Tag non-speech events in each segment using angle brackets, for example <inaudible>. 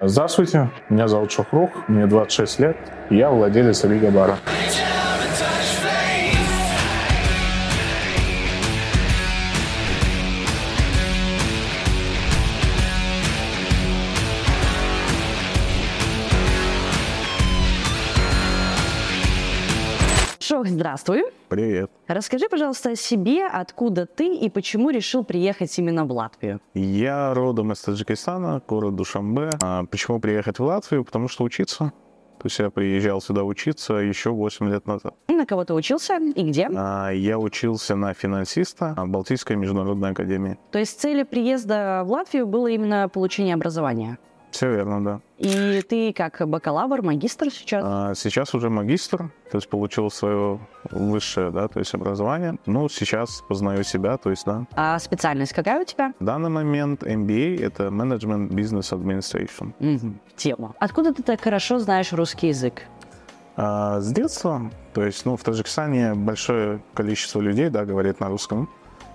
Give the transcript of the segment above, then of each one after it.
Здравствуйте, меня зовут Шухрух, мне 26 лет, я владелец Рига Бара. Здравствуй. Привет. Расскажи, пожалуйста, о себе, откуда ты и почему решил приехать именно в Латвию. Я родом из Таджикистана, город Душамбе. А почему приехать в Латвию? Потому что учиться. То есть я приезжал сюда учиться еще 8 лет назад. На кого ты учился и где? А, Я учился на финансиста Балтийской международной академии. То есть целью приезда в Латвию было именно получение образования. Все верно, да. И ты как бакалавр, магистр сейчас? А Сейчас уже магистр, то есть получил свое высшее, да, то есть образование. Ну, сейчас познаю себя, то есть, да. А специальность какая у тебя? В данный момент MBA — это Management Business Administration. Мгм, Тема. Откуда ты так хорошо знаешь русский язык? А, с детства, то есть, ну, в Таджикистане большое количество людей, да, говорит на русском.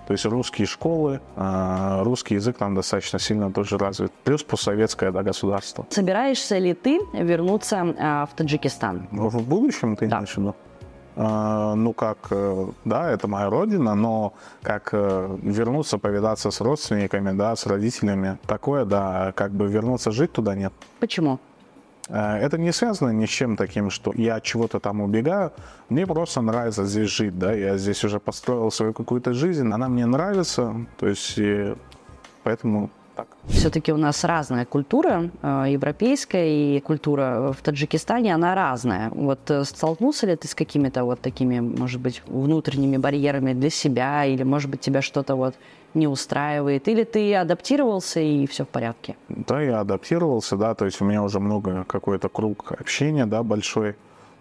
То есть русские школы, а, русский язык там достаточно сильно тоже развит. Плюс постсоветское да, государство. Собираешься ли ты вернуться а, в Таджикистан? В будущем ты Да. имеешь в виду? А, ну, как, э, да, это моя родина, но как э, вернуться, повидаться с родственниками, да, с родителями, такое, да, как бы вернуться жить туда нет. Почему? Э, Это не связано ни с чем таким, что я от чего-то там убегаю. Мне просто нравится здесь жить, да. Я здесь уже построил свою какую-то жизнь, она мне нравится, то есть и поэтому так. Все-таки у нас разная культура, э, европейская и культура в Таджикистане, она разная. Вот э, столкнулся ли ты с какими-то вот такими, может быть, внутренними барьерами для себя, или, может быть, тебя что-то вот не устраивает, или ты адаптировался и все в порядке? Да, я адаптировался, да, то есть у меня уже много какой-то круг общения, да, большой.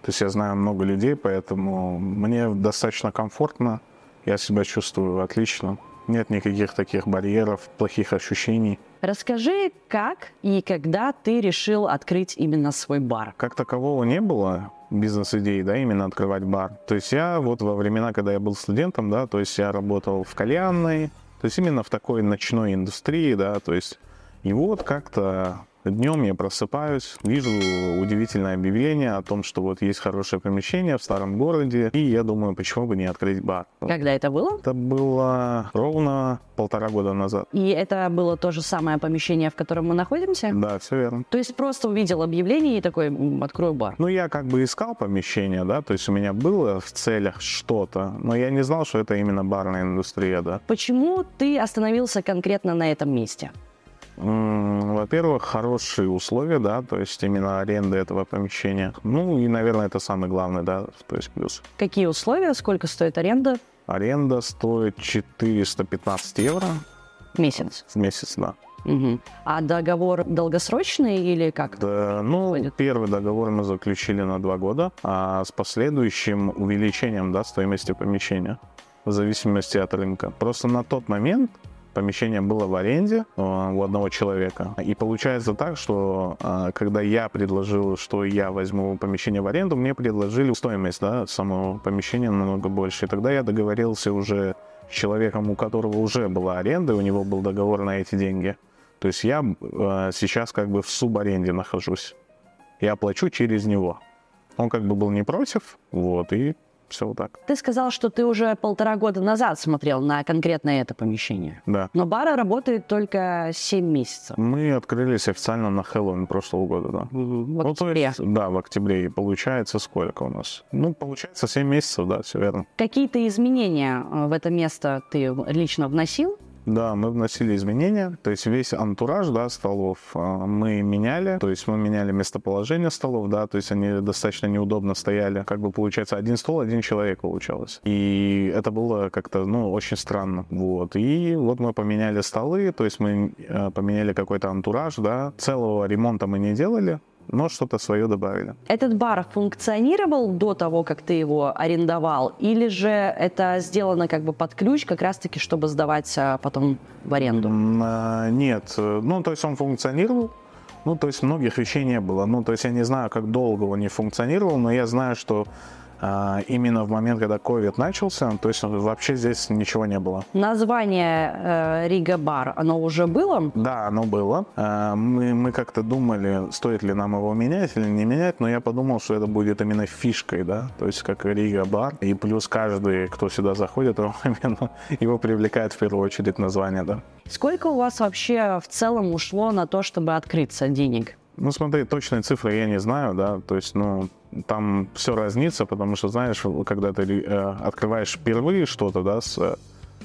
То есть я знаю много людей, поэтому мне достаточно комфортно, я себя чувствую отлично. Нет никаких таких барьеров, плохих ощущений. Расскажи, как и когда ты решил открыть именно свой бар? Как такового не было бизнес-идеи, да, именно открывать бар. То есть я вот во времена, когда я был студентом, да, то есть я работал в кальянной, то есть именно в такой ночной индустрии, да, то есть и вот как-то днем я просыпаюсь, вижу удивительное объявление о том, что вот есть хорошее помещение в старом городе, и я думаю, почему бы не открыть бар. Когда это было? Это было ровно полтора года назад. И это было то же самое помещение, в котором мы находимся? Да, все верно. То есть просто увидел объявление и такой, «М, открою бар. Ну, я как бы искал помещение, да, то есть у меня было в целях что-то, но я не знал, что это именно барная индустрия, да. Почему ты остановился конкретно на этом месте? Во-первых, хорошие условия, да, то есть именно аренда этого помещения. Ну, и, наверное, это самый главный, да, то есть плюс. Какие условия, сколько стоит аренда Аренда стоит 415 евро в месяц? в месяц, да. Мгм. А договор долгосрочный или как? Да, ну, Ходит. первый договор мы заключили на два года, а с последующим увеличением, да, стоимости помещения в зависимости от рынка. Просто на тот момент помещение было в аренде э, у одного человека. И получается так, что э, когда я предложил, что я возьму помещение в аренду, мне предложили стоимость да, самого помещения намного больше. И тогда я договорился уже с человеком, у которого уже была аренда, у него был договор на эти деньги. То есть я э, сейчас как бы в субаренде нахожусь. Я плачу через него. Он как бы был не против, вот, и все вот так. Ты сказал, что ты уже полтора года назад смотрел на конкретно это помещение. Да. Но бар работает только 7 месяцев. Мы открылись официально на Хэллоуин прошлого года, да. В Ну, октябре. есть, да, в октябре. И получается сколько у нас? Ну, получается 7 месяцев, да, все верно. Какие-то изменения э, в это место ты лично вносил? Да, мы вносили изменения, то есть весь антураж, да, столов а, мы меняли, то есть мы меняли местоположение столов, да, то есть они достаточно неудобно стояли, как бы получается один стол, один человек получалось. И это было как-то, ну, очень странно, вот. И вот мы поменяли столы, то есть мы э, поменяли какой-то антураж, да, целого ремонта мы не делали, но что-то свое добавили. Этот бар функционировал до того, как ты его арендовал? Или же это сделано как бы под ключ, как раз-таки, чтобы сдавать а, потом в аренду? А, Нет, ну, то есть он функционировал, ну, то есть многих вещей не было. Ну, то есть я не знаю, как долго он не функционировал, но я знаю, что именно в момент, когда COVID начался, то есть вообще здесь ничего не было. Название э, Рига Бар, оно уже было? Да, оно было. А, мы, мы как-то думали, стоит ли нам его менять или не менять, но я подумал, что это будет именно фишкой, да, то есть как Рига Бар. И плюс каждый, кто сюда заходит, именно <laughs> его привлекает в первую очередь название, да. Сколько у вас вообще в целом ушло на то, чтобы открыться денег? Ну, смотри, точные цифры я не знаю, да, то есть, ну, там все разнится, потому что, знаешь, когда ты э, открываешь впервые что-то, да, с,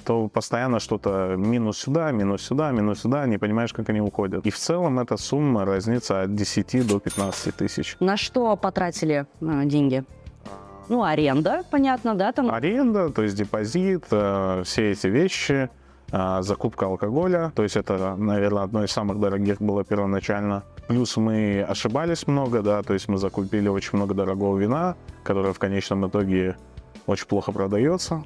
то постоянно что-то минус сюда, минус сюда, минус сюда, не понимаешь, как они уходят. И в целом эта сумма разнится от 10 до 15 тысяч. На что потратили э, деньги? Ну, аренда, понятно, да? Там... Аренда, то есть депозит, э, все эти вещи – закупка алкоголя, то есть это, наверное, одно из самых дорогих было первоначально. Плюс мы ошибались много, да, то есть мы закупили очень много дорогого вина, которое в конечном итоге очень плохо продается.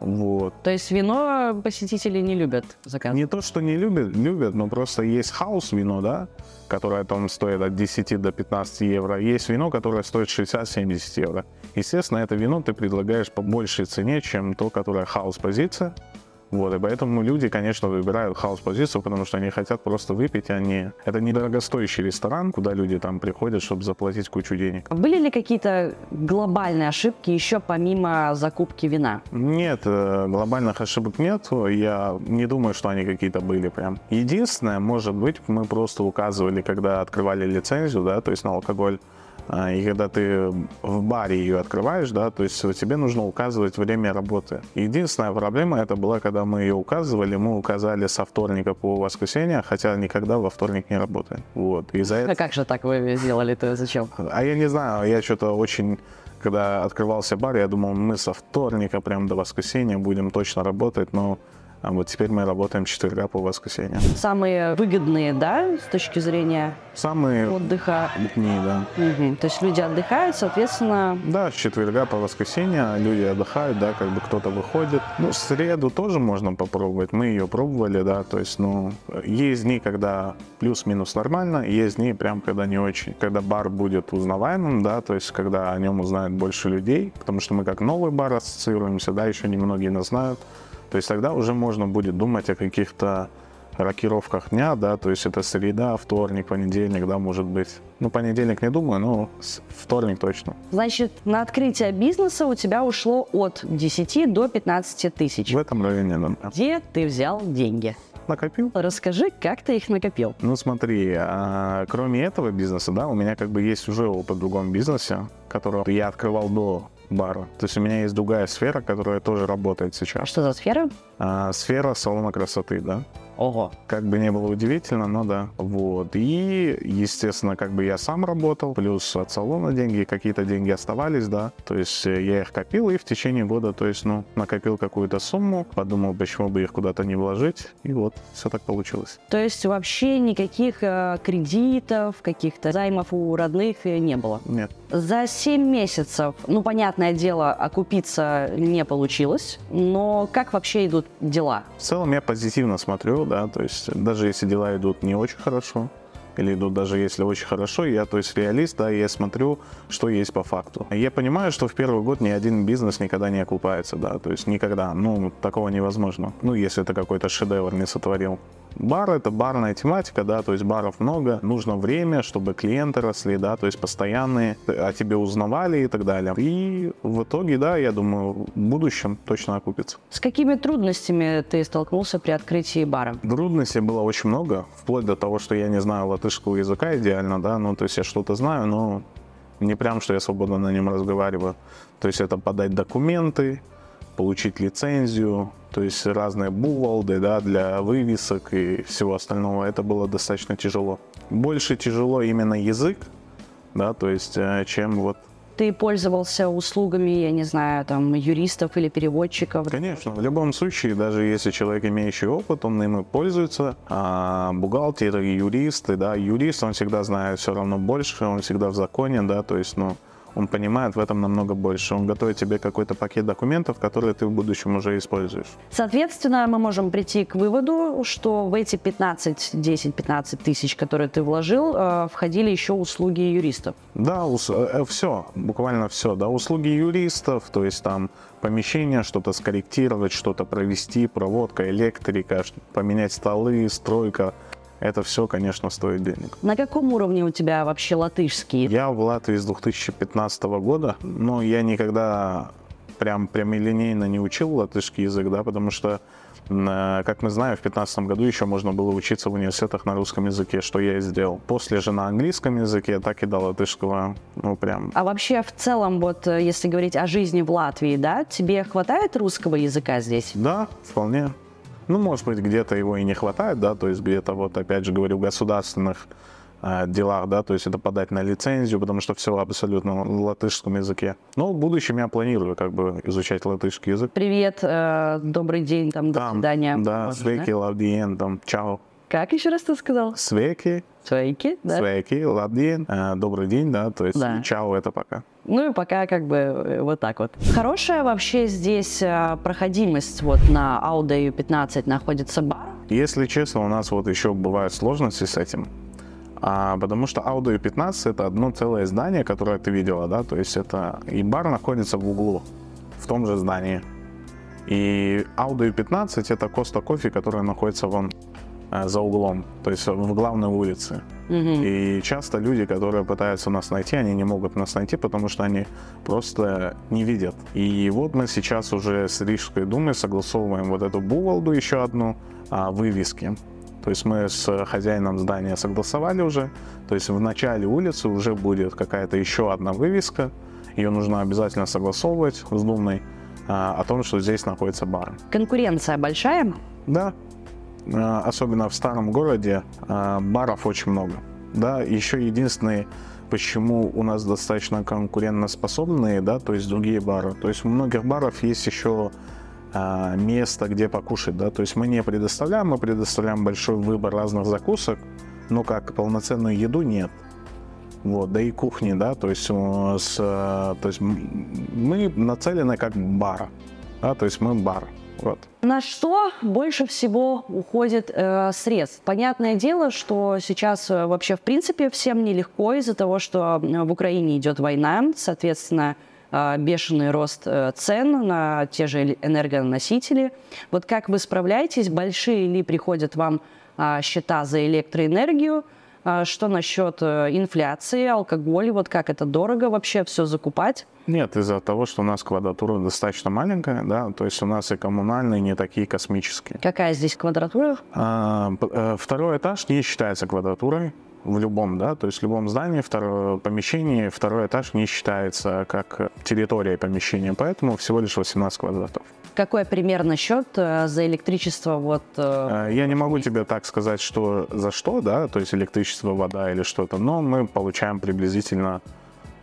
Вот. То есть вино посетители не любят заказывать? Не то, что не любят, любят, но просто есть house вино, да, которое там стоит от 10 до 15 евро. Есть вино, которое стоит 60-70 евро. Естественно, это вино ты предлагаешь по большей цене, чем то, которое хаус-позиция. Вот, и поэтому люди, конечно, выбирают хаус-позицию, потому что они хотят просто выпить, а не... Это недорогостоящий ресторан, куда люди там приходят, чтобы заплатить кучу денег. Были ли какие-то глобальные ошибки еще помимо закупки вина? Нет, э, глобальных ошибок нет. Я не думаю, что они какие-то были прям. Единственное, может быть, мы просто указывали, когда открывали лицензию, да, то есть на алкоголь, и когда ты в баре ее открываешь, да, то есть тебе нужно указывать время работы. Единственная проблема это была, когда мы ее указывали, мы указали со вторника по воскресенье, хотя никогда во вторник не работаем. Вот. И за это... А как же так вы сделали-то? Зачем? А я не знаю, я что-то очень когда открывался бар, я думал, мы со вторника прям до воскресенья будем точно работать, но а вот теперь мы работаем с четверга по воскресенье. Самые выгодные, да, с точки зрения Самые отдыха? Дни, да. Угу. То есть люди отдыхают, соответственно... Да, с четверга по воскресенье люди отдыхают, да, как бы кто-то выходит. Ну, среду тоже можно попробовать. Мы ее пробовали, да, то есть, ну, есть дни, когда плюс-минус нормально, есть дни прям, когда не очень. Когда бар будет узнаваемым, да, то есть, когда о нем узнает больше людей, потому что мы как новый бар ассоциируемся, да, еще немногие нас знают. То есть тогда уже можно будет думать о каких-то рокировках дня, да, то есть это среда, вторник, понедельник, да, может быть. Ну, понедельник не думаю, но вторник точно. Значит, на открытие бизнеса у тебя ушло от 10 до 15 тысяч. В этом районе, да. Где ты взял деньги? накопил. Расскажи, как ты их накопил? Ну смотри, а, кроме этого бизнеса, да, у меня как бы есть уже опыт в другом бизнесе, который я открывал до бара. То есть у меня есть другая сфера, которая тоже работает сейчас. Что за сфера? А, сфера салона красоты, да. Ого. Как бы не было удивительно, но да. Вот. И, естественно, как бы я сам работал, плюс от салона деньги, какие-то деньги оставались, да. То есть э, я их копил и в течение года, то есть, ну, накопил какую-то сумму, подумал, почему бы их куда-то не вложить, и вот все так получилось. То есть вообще никаких э, кредитов, каких-то займов у родных э, не было? Нет. За 7 месяцев, ну, понятное дело, окупиться не получилось, но как вообще идут дела? В целом я позитивно смотрю, да, то есть даже если дела идут не очень хорошо, или идут даже если очень хорошо, я, то есть реалист, да, я смотрю, что есть по факту. Я понимаю, что в первый год ни один бизнес никогда не окупается, да, то есть никогда, ну, такого невозможно. Ну, если это какой-то шедевр не сотворил. Бар — это барная тематика, да, то есть баров много, нужно время, чтобы клиенты росли, да, то есть постоянные, о тебе узнавали и так далее. И в итоге, да, я думаю, в будущем точно окупится. С какими трудностями ты столкнулся при открытии бара? Трудностей было очень много, вплоть до того, что я не знаю латышского языка идеально, да, ну, то есть я что-то знаю, но не прям, что я свободно на нем разговариваю. То есть это подать документы, получить лицензию, то есть разные бувалды да, для вывесок и всего остального. Это было достаточно тяжело. Больше тяжело именно язык, да, то есть э, чем вот ты пользовался услугами, я не знаю, там, юристов или переводчиков? Конечно, в любом случае, даже если человек имеющий опыт, он им и пользуется. А бухгалтеры, юристы, да, юрист, он всегда знает все равно больше, он всегда в законе, да, то есть, ну, он понимает в этом намного больше. Он готовит тебе какой-то пакет документов, которые ты в будущем уже используешь. Соответственно, мы можем прийти к выводу, что в эти 15, 10, 15 тысяч, которые ты вложил, э, входили еще услуги юристов. Да, э, все, буквально все. Да, услуги юристов, то есть там помещение, что-то скорректировать, что-то провести, проводка, электрика, поменять столы, стройка, это все, конечно, стоит денег. На каком уровне у тебя вообще латышский? Я в Латвии с 2015 года, но я никогда прям прямолинейно не учил латышский язык, да, потому что э, как мы знаем, в 2015 году еще можно было учиться в университетах на русском языке, что я и сделал. После же на английском языке, так и до латышского, ну прям. А вообще в целом, вот э, если говорить о жизни в Латвии, да, тебе хватает русского языка здесь? Да, вполне. Ну, может быть, где-то его и не хватает, да, то есть где-то вот, опять же говорю, в государственных э, делах, да, то есть это подать на лицензию, потому что все абсолютно на латышском языке. Но в будущем я планирую как бы изучать латышский язык. Привет, э, добрый день, там, до свидания. Да, свеки, лавдиен, там, чао. Как еще раз ты сказал? Свеки. Свеки, да. Свеки, лабдиен, э, добрый день, да, то есть да. чао это пока. Ну и пока как бы э, вот так вот. Хорошая вообще здесь э, проходимость вот на Audi U15 находится бар? Если честно, у нас вот еще бывают сложности с этим. А, потому что Audi U15 это одно целое здание, которое ты видела, да, то есть это и бар находится в углу, в том же здании. И Audi U15 это Коста Кофе, которая находится вон за углом, то есть в главной улице. Угу. И часто люди, которые пытаются нас найти, они не могут нас найти, потому что они просто не видят. И вот мы сейчас уже с Рижской думой согласовываем вот эту бувалду еще одну, а, вывески. То есть мы с хозяином здания согласовали уже. То есть в начале улицы уже будет какая-то еще одна вывеска. Ее нужно обязательно согласовывать с Думной а, о том, что здесь находится бар. Конкуренция большая? Да, Э, особенно в старом городе, э, баров очень много. Да, еще единственный, почему у нас достаточно конкурентоспособные, да, то есть другие бары. То есть у многих баров есть еще э, место, где покушать, да, то есть мы не предоставляем, мы предоставляем большой выбор разных закусок, но как полноценную еду нет. Вот, да и кухни, да, то есть, с, то есть мы нацелены как бар, да, то есть мы бар. Вот. На что больше всего уходит э, средств? Понятное дело, что сейчас э, вообще в принципе всем нелегко из-за того, что э, в Украине идет война, соответственно, э, бешеный рост э, цен на те же энергоносители. Вот как вы справляетесь? Большие ли приходят вам э, счета за электроэнергию? А что насчет э, инфляции, алкоголя, вот как это дорого вообще все закупать? Нет, из-за того, что у нас квадратура достаточно маленькая, да, то есть у нас и коммунальные не такие космические. Какая здесь квадратура? А, э, второй этаж не считается квадратурой в любом, да, то есть в любом здании, второе помещение, второй этаж не считается как территория помещения, поэтому всего лишь 18 квадратов. Какой примерно счет э, за электричество? Вот, э, э, Я не могу тебе так сказать, что за что, да, то есть электричество, вода или что-то, но мы получаем приблизительно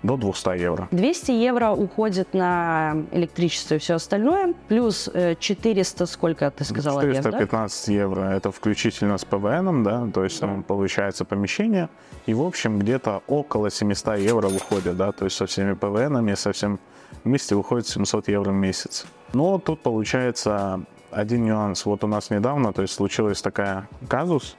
до 200 евро. 200 евро уходит на электричество и все остальное, плюс 400, сколько ты сказала, 415 да? евро, это включительно с ПВНом, да, то есть там получается помещение, и в общем где-то около 700 евро выходит, да, то есть со всеми ПВНами, со всем вместе выходит 700 евро в месяц. Но тут получается один нюанс. Вот у нас недавно, то есть случилась такая казус,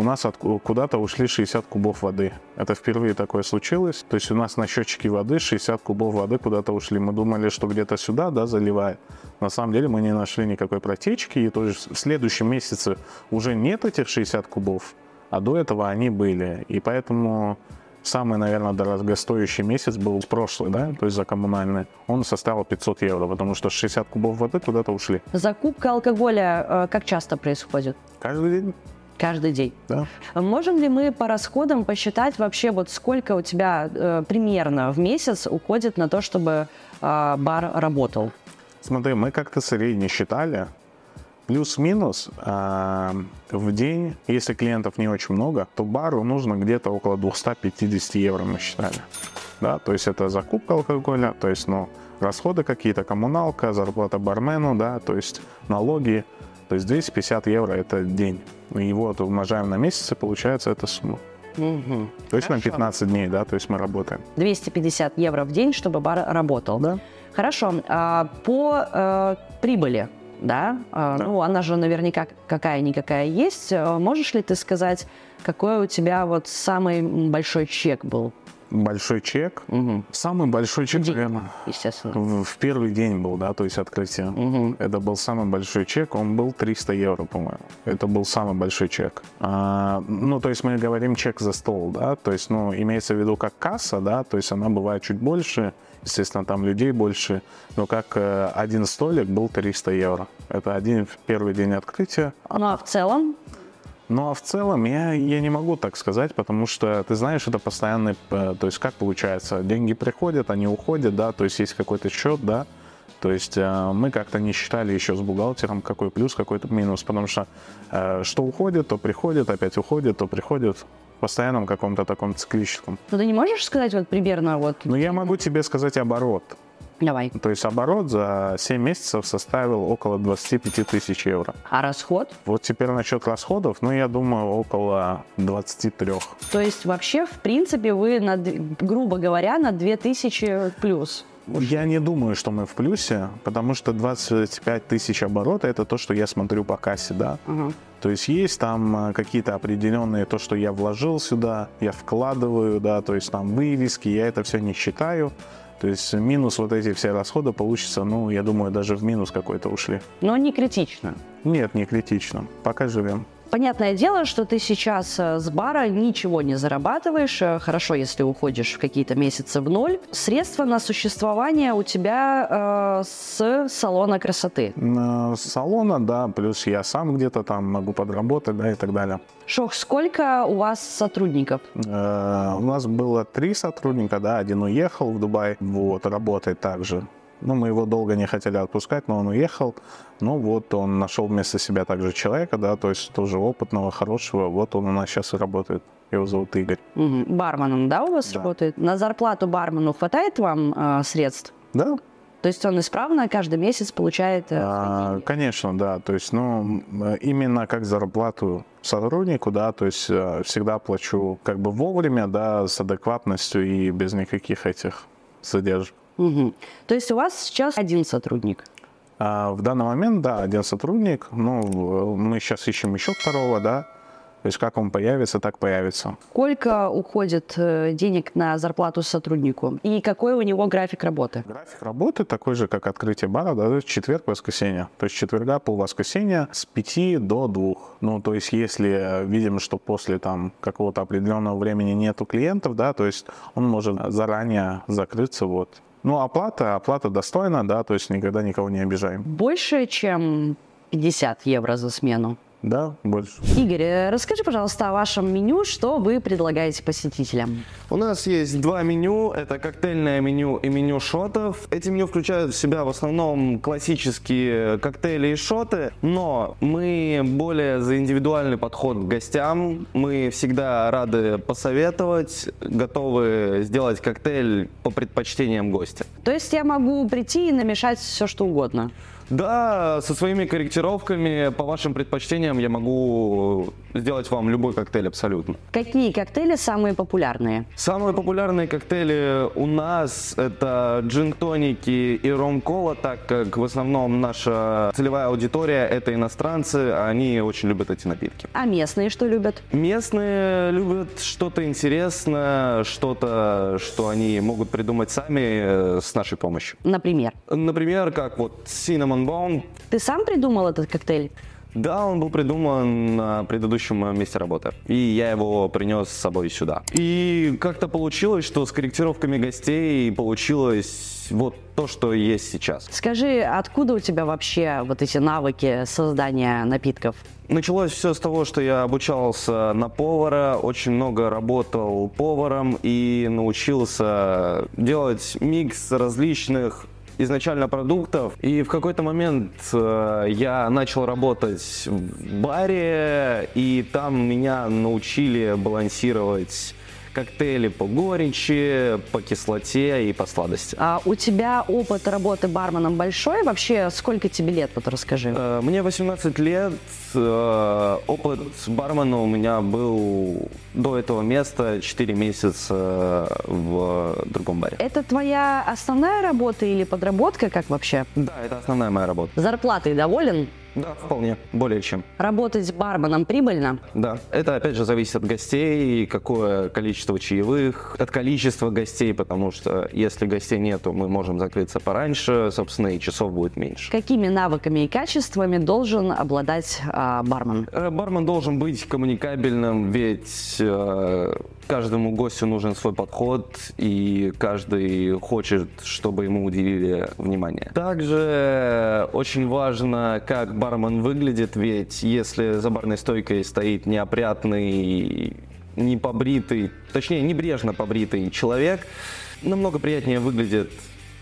у нас от, куда-то ушли 60 кубов воды. Это впервые такое случилось. То есть у нас на счетчике воды 60 кубов воды куда-то ушли. Мы думали, что где-то сюда, да, заливает. На самом деле мы не нашли никакой протечки. И то есть в следующем месяце уже нет этих 60 кубов, а до этого они были. И поэтому Самый, наверное, дорогостоящий месяц был прошлый, да, то есть за коммунальный. Он составил 500 евро, потому что 60 кубов воды куда-то ушли. Закупка алкоголя э, как часто происходит? Каждый день. Каждый день. Да. Можем ли мы по расходам посчитать вообще, вот сколько у тебя э, примерно в месяц уходит на то, чтобы э, бар работал? Смотри, мы как-то средне считали, Плюс-минус э, в день, если клиентов не очень много, то бару нужно где-то около 250 евро, мы считали. Да, то есть это закупка алкоголя, то есть, ну, расходы какие-то, коммуналка, зарплата бармену, да, то есть налоги, то есть 250 евро это день. И вот умножаем на месяц, и получается эта сумма. Мгм. То есть на Хорошо. 15 дней, да, то есть мы работаем. 250 евро в день, чтобы бар работал. Да. Хорошо. А по э, прибыли, да? А, Да. Ну, она же наверняка какая-никакая есть. Э, Можешь ли ты сказать, какой у тебя вот самый большой чек был? Большой чек. Мгм. Самый большой чек, День. наверное, Естественно. в в первый день был, да, то есть открытие. Мгм. Это был самый большой чек, он был 300 евро, по-моему. Это был самый большой чек. А, ну, то есть мы говорим чек за стол, да, то есть, ну, имеется в виду как касса, да, то есть она бывает чуть больше, естественно, там людей больше, но как э, один столик был 300 евро. Это один первый день открытия. Ну, а в целом? Ну, а в целом я, я не могу так сказать, потому что, ты знаешь, это постоянный, э, то есть как получается, деньги приходят, они уходят, да, то есть есть какой-то счет, да, то есть э, мы как-то не считали еще с бухгалтером, какой плюс, какой-то минус, потому что э, что уходит, то приходит, опять уходит, то приходит в постоянном каком-то таком циклическом. Ну, ты не можешь сказать вот примерно вот... Но я могу тебе сказать оборот. Давай. То есть оборот за 7 месяцев составил около 25 тысяч евро. А расход? Вот теперь насчет расходов, ну, я думаю, около 23. То есть вообще, в принципе, вы, на, грубо говоря, на 2000 плюс. Я не думаю, что мы в плюсе, потому что 25 тысяч оборота – это то, что я смотрю по кассе, да. Ага. То есть есть там э, какие-то определенные, то, что я вложил сюда, я вкладываю, да, то есть там вывески, я это все не считаю. То есть минус вот эти все расходы получится, ну, я думаю, даже в минус какой-то ушли. Но не критично. Нет, не критично. Пока живем. Понятное дело, что ты сейчас э, с бара ничего не зарабатываешь. Э, Хорошо, если уходишь в какие-то месяцы в ноль. Средства на существование у тебя э, с салона красоты. Э, С салона, да, плюс я сам где-то там могу подработать, да, и так далее. Шох, сколько у вас сотрудников? Э, У нас было три сотрудника, да, один уехал в Дубай, вот, работает также. Ну, мы его долго не хотели отпускать, но он уехал. Ну, вот он нашел вместо себя также человека, да, то есть тоже опытного, хорошего. Вот он у нас сейчас и работает. Его зовут Игорь. Мгм. Барменом, да, у вас Да. работает? На зарплату бармену хватает вам э, средств? Да, То есть он исправно каждый месяц получает... э, а, конечно, да. То есть, ну, именно как зарплату сотруднику, да, то есть э, всегда плачу как бы вовремя, да, с адекватностью и без никаких этих задержек. Мгм. То есть у вас сейчас один сотрудник? А, В данный момент, да, один сотрудник. Ну, мы сейчас ищем еще второго, да. То есть как он появится, так появится. Сколько уходит э, денег на зарплату сотруднику? И какой у него график работы? График работы такой же, как открытие бара, да, четверг, воскресенье. То есть четверга, полвоскресенья с 5 до 2. Ну, то есть если э, видим, что после там какого-то определенного времени нету клиентов, да, то есть он может заранее закрыться, вот. Ну, оплата, оплата достойна, да, то есть никогда никого не обижаем. Больше, чем 50 евро за смену? Да, больше. Игорь, э, расскажи, пожалуйста, о вашем меню, что вы предлагаете посетителям. У нас есть два меню. Это коктейльное меню и меню шотов. Эти меню включают в себя в основном классические коктейли и шоты, но мы более за индивидуальный подход к гостям. Мы всегда рады посоветовать, готовы сделать коктейль по предпочтениям гостя. То есть я могу прийти и намешать все, что угодно. Да, со своими корректировками по вашим предпочтениям я могу сделать вам любой коктейль абсолютно. Какие коктейли самые популярные? Самые популярные коктейли у нас это джин-тоники и ром-кола, так как в основном наша целевая аудитория это иностранцы, они очень любят эти напитки. А местные что любят? Местные любят что-то интересное, что-то, что они могут придумать сами э, с нашей помощью. Например. Например, как вот Cinnamon Bone. Ты сам придумал этот коктейль? Да, он был придуман на предыдущем э, месте работы. И я его принес с собой сюда. И как-то получилось, что с корректировками гостей получилось вот то, что есть сейчас. Скажи, откуда у тебя вообще вот эти навыки создания напитков? Началось все с того, что я обучался на повара, очень много работал поваром и научился делать микс различных изначально продуктов. И в какой-то момент э, я начал работать в баре, и там меня научили балансировать коктейли по горечи, по кислоте и по сладости. А у тебя опыт работы барменом большой? Вообще, сколько тебе лет, вот расскажи. Э, Мне 18 лет. Э, Опыт бармена у меня был до этого места 4 месяца в другом баре. Это твоя основная работа или подработка, как вообще? Да, это основная моя работа. Зарплатой доволен? Да, вполне, более чем. Работать барменом прибыльно? Да, это опять же зависит от гостей, какое количество чаевых, от количества гостей, потому что если гостей нету, мы можем закрыться пораньше, собственно, и часов будет меньше. Какими навыками и качествами должен обладать а, бармен? Э, Бармен должен быть коммуникабельным, ведь э, каждому гостю нужен свой подход, и каждый хочет, чтобы ему уделили внимание. Также очень важно, как бармен выглядит, ведь если за барной стойкой стоит неопрятный, непобритый, точнее, небрежно побритый человек, намного приятнее выглядит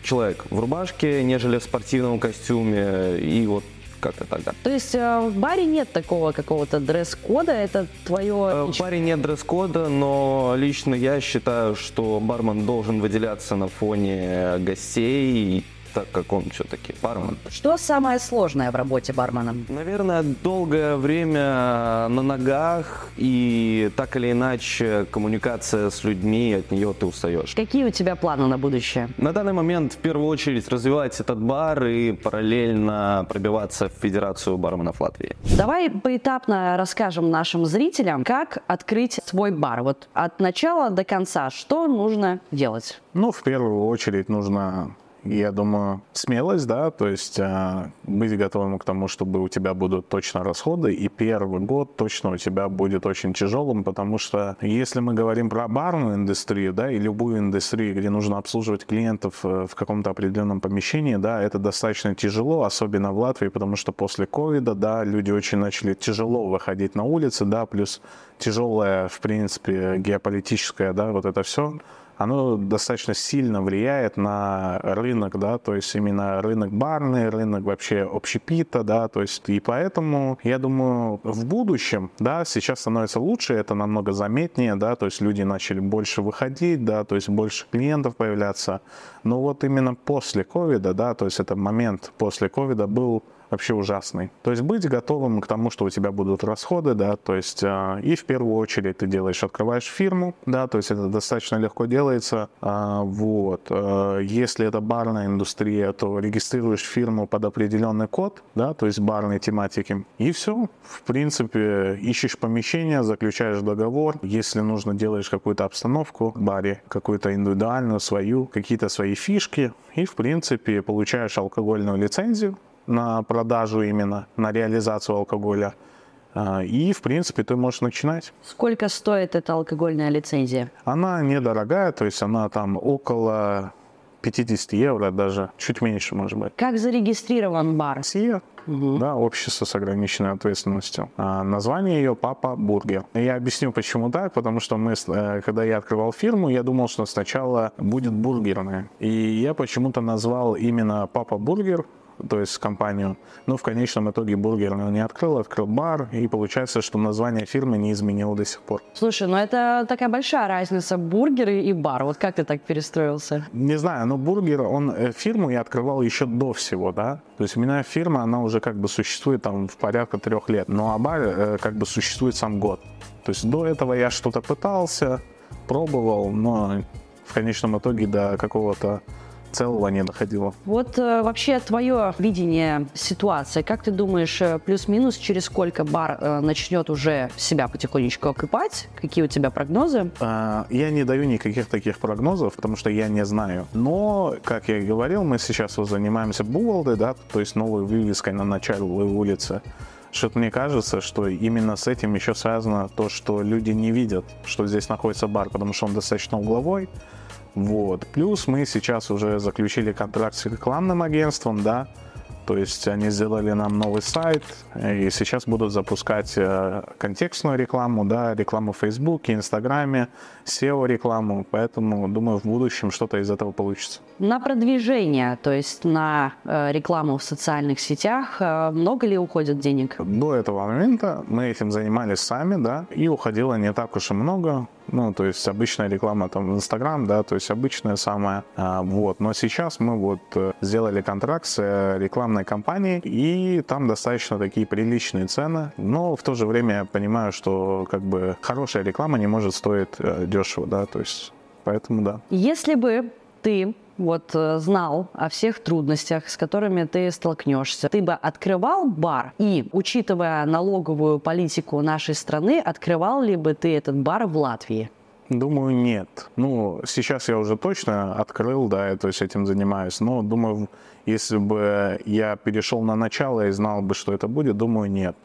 человек в рубашке, нежели в спортивном костюме, и вот как-то тогда. То есть э, в баре нет такого какого-то дресс-кода, это твое... Э, В баре нет дресс-кода, но лично я считаю, что бармен должен выделяться на фоне гостей, так как он все-таки бармен. Что самое сложное в работе бармена? Наверное, долгое время на ногах и так или иначе коммуникация с людьми, от нее ты устаешь. Какие у тебя планы на будущее? На данный момент в первую очередь развивать этот бар и параллельно пробиваться в Федерацию барменов Латвии. Давай поэтапно расскажем нашим зрителям, как открыть свой бар. Вот от начала до конца, что нужно делать? Ну, в первую очередь нужно, я думаю, смелость, да, то есть а, быть готовым к тому, чтобы у тебя будут точно расходы, и первый год точно у тебя будет очень тяжелым, потому что если мы говорим про барную индустрию, да, и любую индустрию, где нужно обслуживать клиентов э, в каком-то определенном помещении, да, это достаточно тяжело, особенно в Латвии, потому что после ковида, да, люди очень начали тяжело выходить на улицы, да, плюс тяжелая, в принципе, геополитическая, да, вот это все, оно достаточно сильно влияет на рынок, да, то есть именно рынок барный, рынок вообще общепита, да, то есть и поэтому, я думаю, в будущем, да, сейчас становится лучше, это намного заметнее, да, то есть люди начали больше выходить, да, то есть больше клиентов появляться, но вот именно после ковида, да, то есть это момент после ковида был вообще ужасный. То есть быть готовым к тому, что у тебя будут расходы, да, то есть э, и в первую очередь ты делаешь, открываешь фирму, да, то есть это достаточно легко делается, а, вот. Э, если это барная индустрия, то регистрируешь фирму под определенный код, да, то есть барной тематики, и все. В принципе, ищешь помещение, заключаешь договор, если нужно, делаешь какую-то обстановку в баре, какую-то индивидуальную свою, какие-то свои фишки, и в принципе получаешь алкогольную лицензию, на продажу именно, на реализацию алкоголя. А, И, в принципе, ты можешь начинать. Сколько стоит эта алкогольная лицензия? Она недорогая, то есть она там около 50 евро даже, чуть меньше, может быть. Как зарегистрирован бар? SIA, да, общество с ограниченной ответственностью. А, название ее Папа Бургер. Я объясню, почему так, потому что мы, э, когда я открывал фирму, я думал, что сначала будет бургерная. И я почему-то назвал именно Папа Бургер, то есть компанию. Но в конечном итоге бургерную не открыл, открыл бар, и получается, что название фирмы не изменил до сих пор. Слушай, ну это такая большая разница, бургеры и бар. Вот как ты так перестроился? Не знаю, но бургер, он э, фирму я открывал еще до всего, да. То есть у меня фирма, она уже как бы существует там в порядка трех лет, но а бар э, как бы существует сам год. То есть до этого я что-то пытался, пробовал, но в конечном итоге до какого-то целого не доходило. Вот э, вообще твое видение ситуации, как ты думаешь, э, плюс-минус через сколько бар э, начнет уже себя потихонечку окупать? Какие у тебя прогнозы? А, Я не даю никаких таких прогнозов, потому что я не знаю. Но, как я и говорил, мы сейчас вот занимаемся Бувалдой, да, то есть новой вывеской на начале улицы. Что-то мне кажется, что именно с этим еще связано то, что люди не видят, что здесь находится бар, потому что он достаточно угловой. Вот. Плюс мы сейчас уже заключили контракт с рекламным агентством, да, то есть они сделали нам новый сайт, и сейчас будут запускать э, контекстную рекламу, да, рекламу в Фейсбуке, Инстаграме, SEO-рекламу, поэтому, думаю, в будущем что-то из этого получится. На продвижение, то есть на э, рекламу в социальных сетях, э, много ли уходит денег? До этого момента мы этим занимались сами, да, и уходило не так уж и много, ну, то есть обычная реклама там в Инстаграм, да, то есть обычная самая, а, вот. Но сейчас мы вот э, сделали контракт с э, рекламной компанией, и там достаточно такие приличные цены, но в то же время я понимаю, что как бы хорошая реклама не может стоить э, дешево, да, то есть поэтому да. Если бы ты вот знал о всех трудностях, с которыми ты столкнешься, ты бы открывал бар и, учитывая налоговую политику нашей страны, открывал ли бы ты этот бар в Латвии? Думаю, нет. Ну, сейчас я уже точно открыл, да, я то есть этим занимаюсь. Но думаю, если бы я перешел на начало и знал бы, что это будет, думаю, нет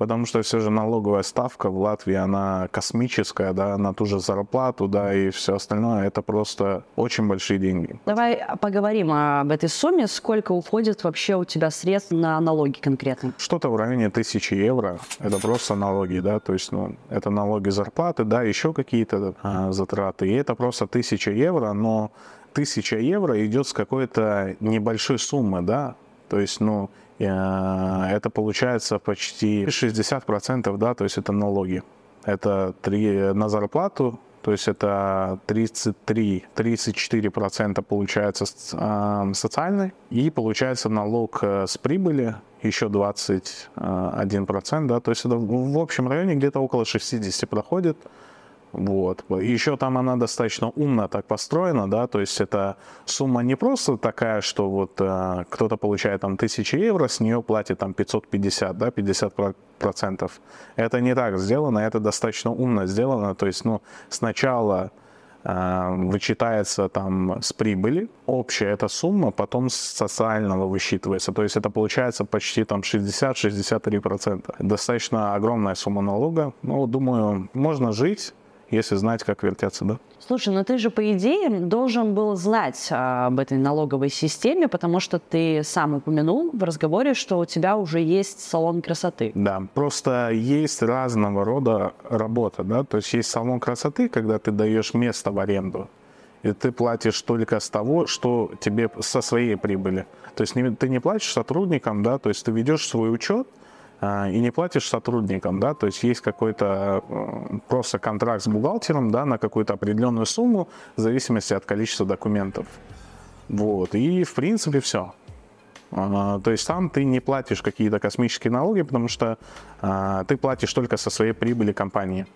потому что все же налоговая ставка в Латвии, она космическая, да, на ту же зарплату, да, и все остальное, это просто очень большие деньги. Давай поговорим об этой сумме, сколько уходит вообще у тебя средств на налоги конкретно? Что-то в районе тысячи евро, это просто налоги, да, то есть, ну, это налоги зарплаты, да, еще какие-то а, затраты, и это просто тысяча евро, но тысяча евро идет с какой-то небольшой суммы, да, то есть, ну, это получается почти 60%, да, то есть это налоги. Это 3 на зарплату, то есть это 33-34% получается э, социальный, и получается налог э, с прибыли еще 21%, да, то есть это в общем районе где-то около 60 проходит. Вот. Еще там она достаточно умно так построена, да, то есть это сумма не просто такая, что вот э, кто-то получает там 1000 евро, с нее платит там 550, да, 50 процентов. Это не так сделано, это достаточно умно сделано, то есть, ну, сначала э, вычитается там с прибыли, общая эта сумма, потом с социального высчитывается, то есть это получается почти там 60-63 процента. Достаточно огромная сумма налога, ну, думаю, можно жить, если знать, как вертятся, да. Слушай, ну ты же, по идее, должен был знать а, об этой налоговой системе, потому что ты сам упомянул в разговоре, что у тебя уже есть салон красоты. Да, просто есть разного рода работа, да, то есть есть салон красоты, когда ты даешь место в аренду, и ты платишь только с того, что тебе со своей прибыли. То есть ты не платишь сотрудникам, да, то есть ты ведешь свой учет, и не платишь сотрудникам, да, то есть есть какой-то э, просто контракт с бухгалтером, да, на какую-то определенную сумму в зависимости от количества документов. Вот, и в принципе все. А, то есть там ты не платишь какие-то космические налоги, потому что а, ты платишь только со своей прибыли компании.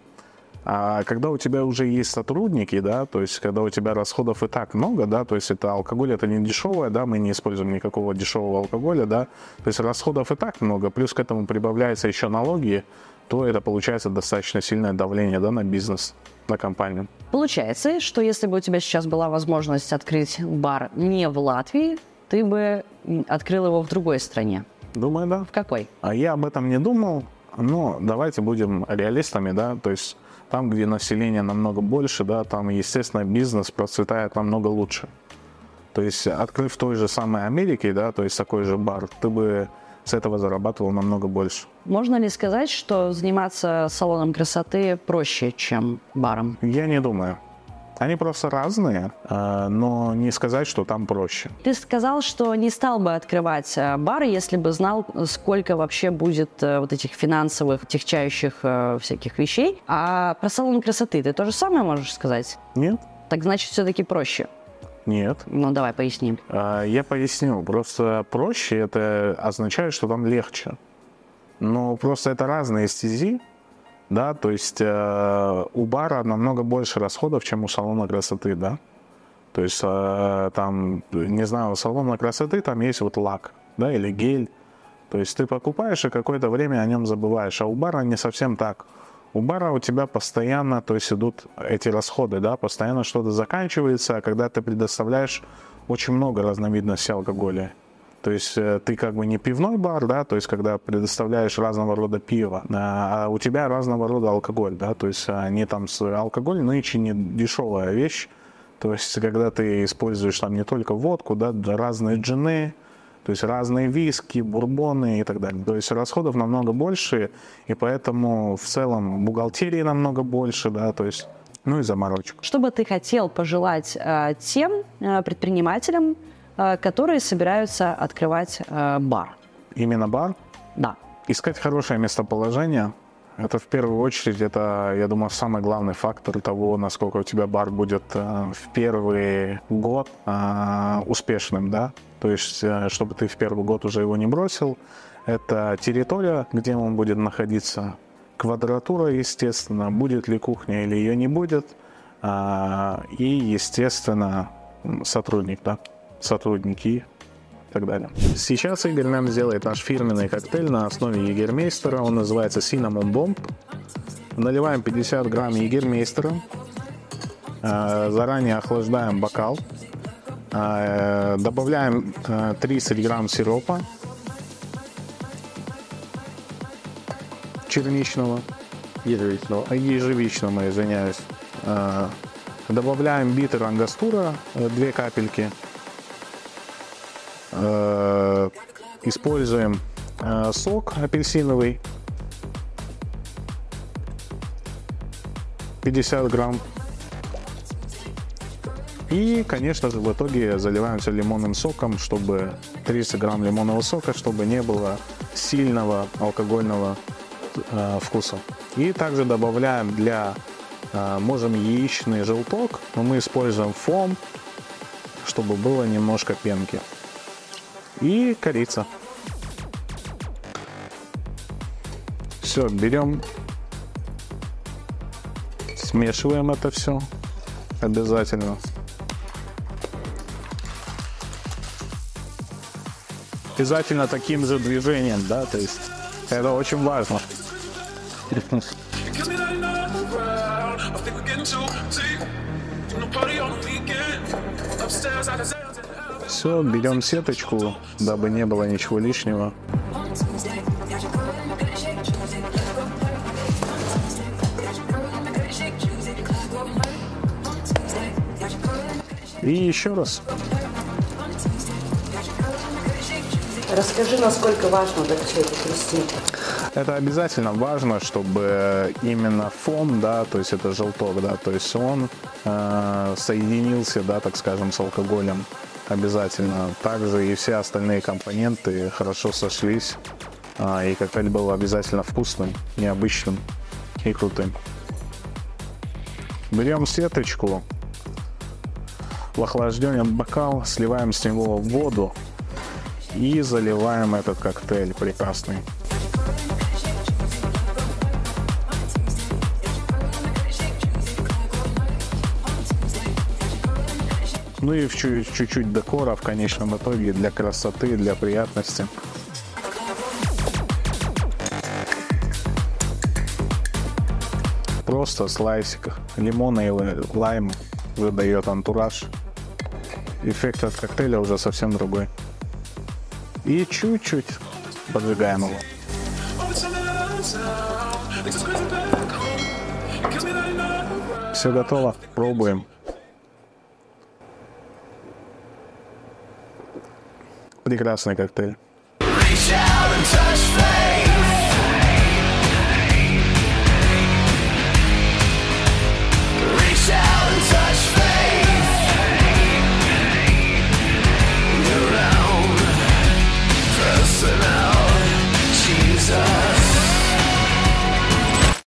А когда у тебя уже есть сотрудники, да, то есть когда у тебя расходов и так много, да, то есть это алкоголь, это не дешевое, да, мы не используем никакого дешевого алкоголя, да, то есть расходов и так много, плюс к этому прибавляются еще налоги, то это получается достаточно сильное давление, да, на бизнес, на компанию. Получается, что если бы у тебя сейчас была возможность открыть бар не в Латвии, ты бы открыл его в другой стране. Думаю, да. В какой? А я об этом не думал, но давайте будем реалистами, да, то есть там, где население намного больше, да, там, естественно, бизнес процветает намного лучше. То есть, открыв в той же самой Америке, да, то есть такой же бар, ты бы с этого зарабатывал намного больше. Можно ли сказать, что заниматься салоном красоты проще, чем баром? Я не думаю. Они просто разные, э, но не сказать, что там проще. Ты сказал, что не стал бы открывать э, бар, если бы знал, сколько вообще будет э, вот этих финансовых, техчающих всяких вещей. А про салон красоты ты то же самое можешь сказать? Нет. Так значит, все-таки проще? Нет. Ну, давай, поясним. Я поясню. Просто проще это означает, что там легче. Но просто это разные стези, да, то есть э, у бара намного больше расходов, чем у салона красоты, да. То есть э, там, не знаю, у салона красоты там есть вот лак, да, или гель. То есть ты покупаешь и какое-то время о нем забываешь, а у бара не совсем так. У бара у тебя постоянно, то есть идут эти расходы, да, постоянно что-то заканчивается, а когда ты предоставляешь очень много разновидностей алкоголя. То есть э, ты как бы не пивной бар, да, то есть когда предоставляешь разного рода пиво, а у тебя разного рода алкоголь, да, то есть они там с алкоголь нынче не дешевая вещь, то есть когда ты используешь там не только водку, да, разные джины, то есть разные виски, бурбоны и так далее. То есть расходов намного больше, и поэтому в целом бухгалтерии намного больше, да, то есть, ну и заморочек. Что бы ты хотел пожелать э, тем э, предпринимателям, которые собираются открывать э, бар. Именно бар? Да. Искать хорошее местоположение, Это в первую очередь, это, я думаю, самый главный фактор того, насколько у тебя бар будет э, в первый год э, успешным, да. То есть, э, чтобы ты в первый год уже его не бросил, это территория, где он будет находиться, квадратура, естественно, будет ли кухня или ее не будет, э, и, естественно, сотрудник, да, сотрудники и так далее. Сейчас Игорь нам сделает наш фирменный коктейль на основе егермейстера. Он называется Cinnamon Bomb. Наливаем 50 грамм егермейстера. Э, заранее охлаждаем бокал. Э, добавляем 30 э, грамм сиропа черничного. Ежевичного. Ежевичного, извиняюсь. Добавляем битер ангастура, 2 капельки. Э, используем э, сок апельсиновый. 50 грамм. И, конечно же, в итоге заливаем все лимонным соком, чтобы 30 грамм лимонного сока, чтобы не было сильного алкогольного э, вкуса. И также добавляем для а, можем яичный желток, но мы используем фом, чтобы было немножко пенки. И корица. Все, берем, смешиваем это все обязательно. Обязательно таким же движением, да, то есть это очень важно. Все, берем сеточку, дабы не было ничего лишнего. И еще раз. Расскажи, насколько важно это все это обязательно важно, чтобы именно фон, да, то есть это желток, да, то есть он э, соединился, да, так скажем, с алкоголем обязательно. Также и все остальные компоненты хорошо сошлись, э, и коктейль был обязательно вкусным, необычным и крутым. Берем сеточку, охлажденный бокал, сливаем с него воду и заливаем этот коктейль прекрасный. Ну и чуть-чуть декора в конечном итоге для красоты, для приятности. Просто слайсик лимона и лайм выдает антураж. Эффект от коктейля уже совсем другой. И чуть-чуть поджигаем его. Все готово, пробуем. Прекрасный коктейль.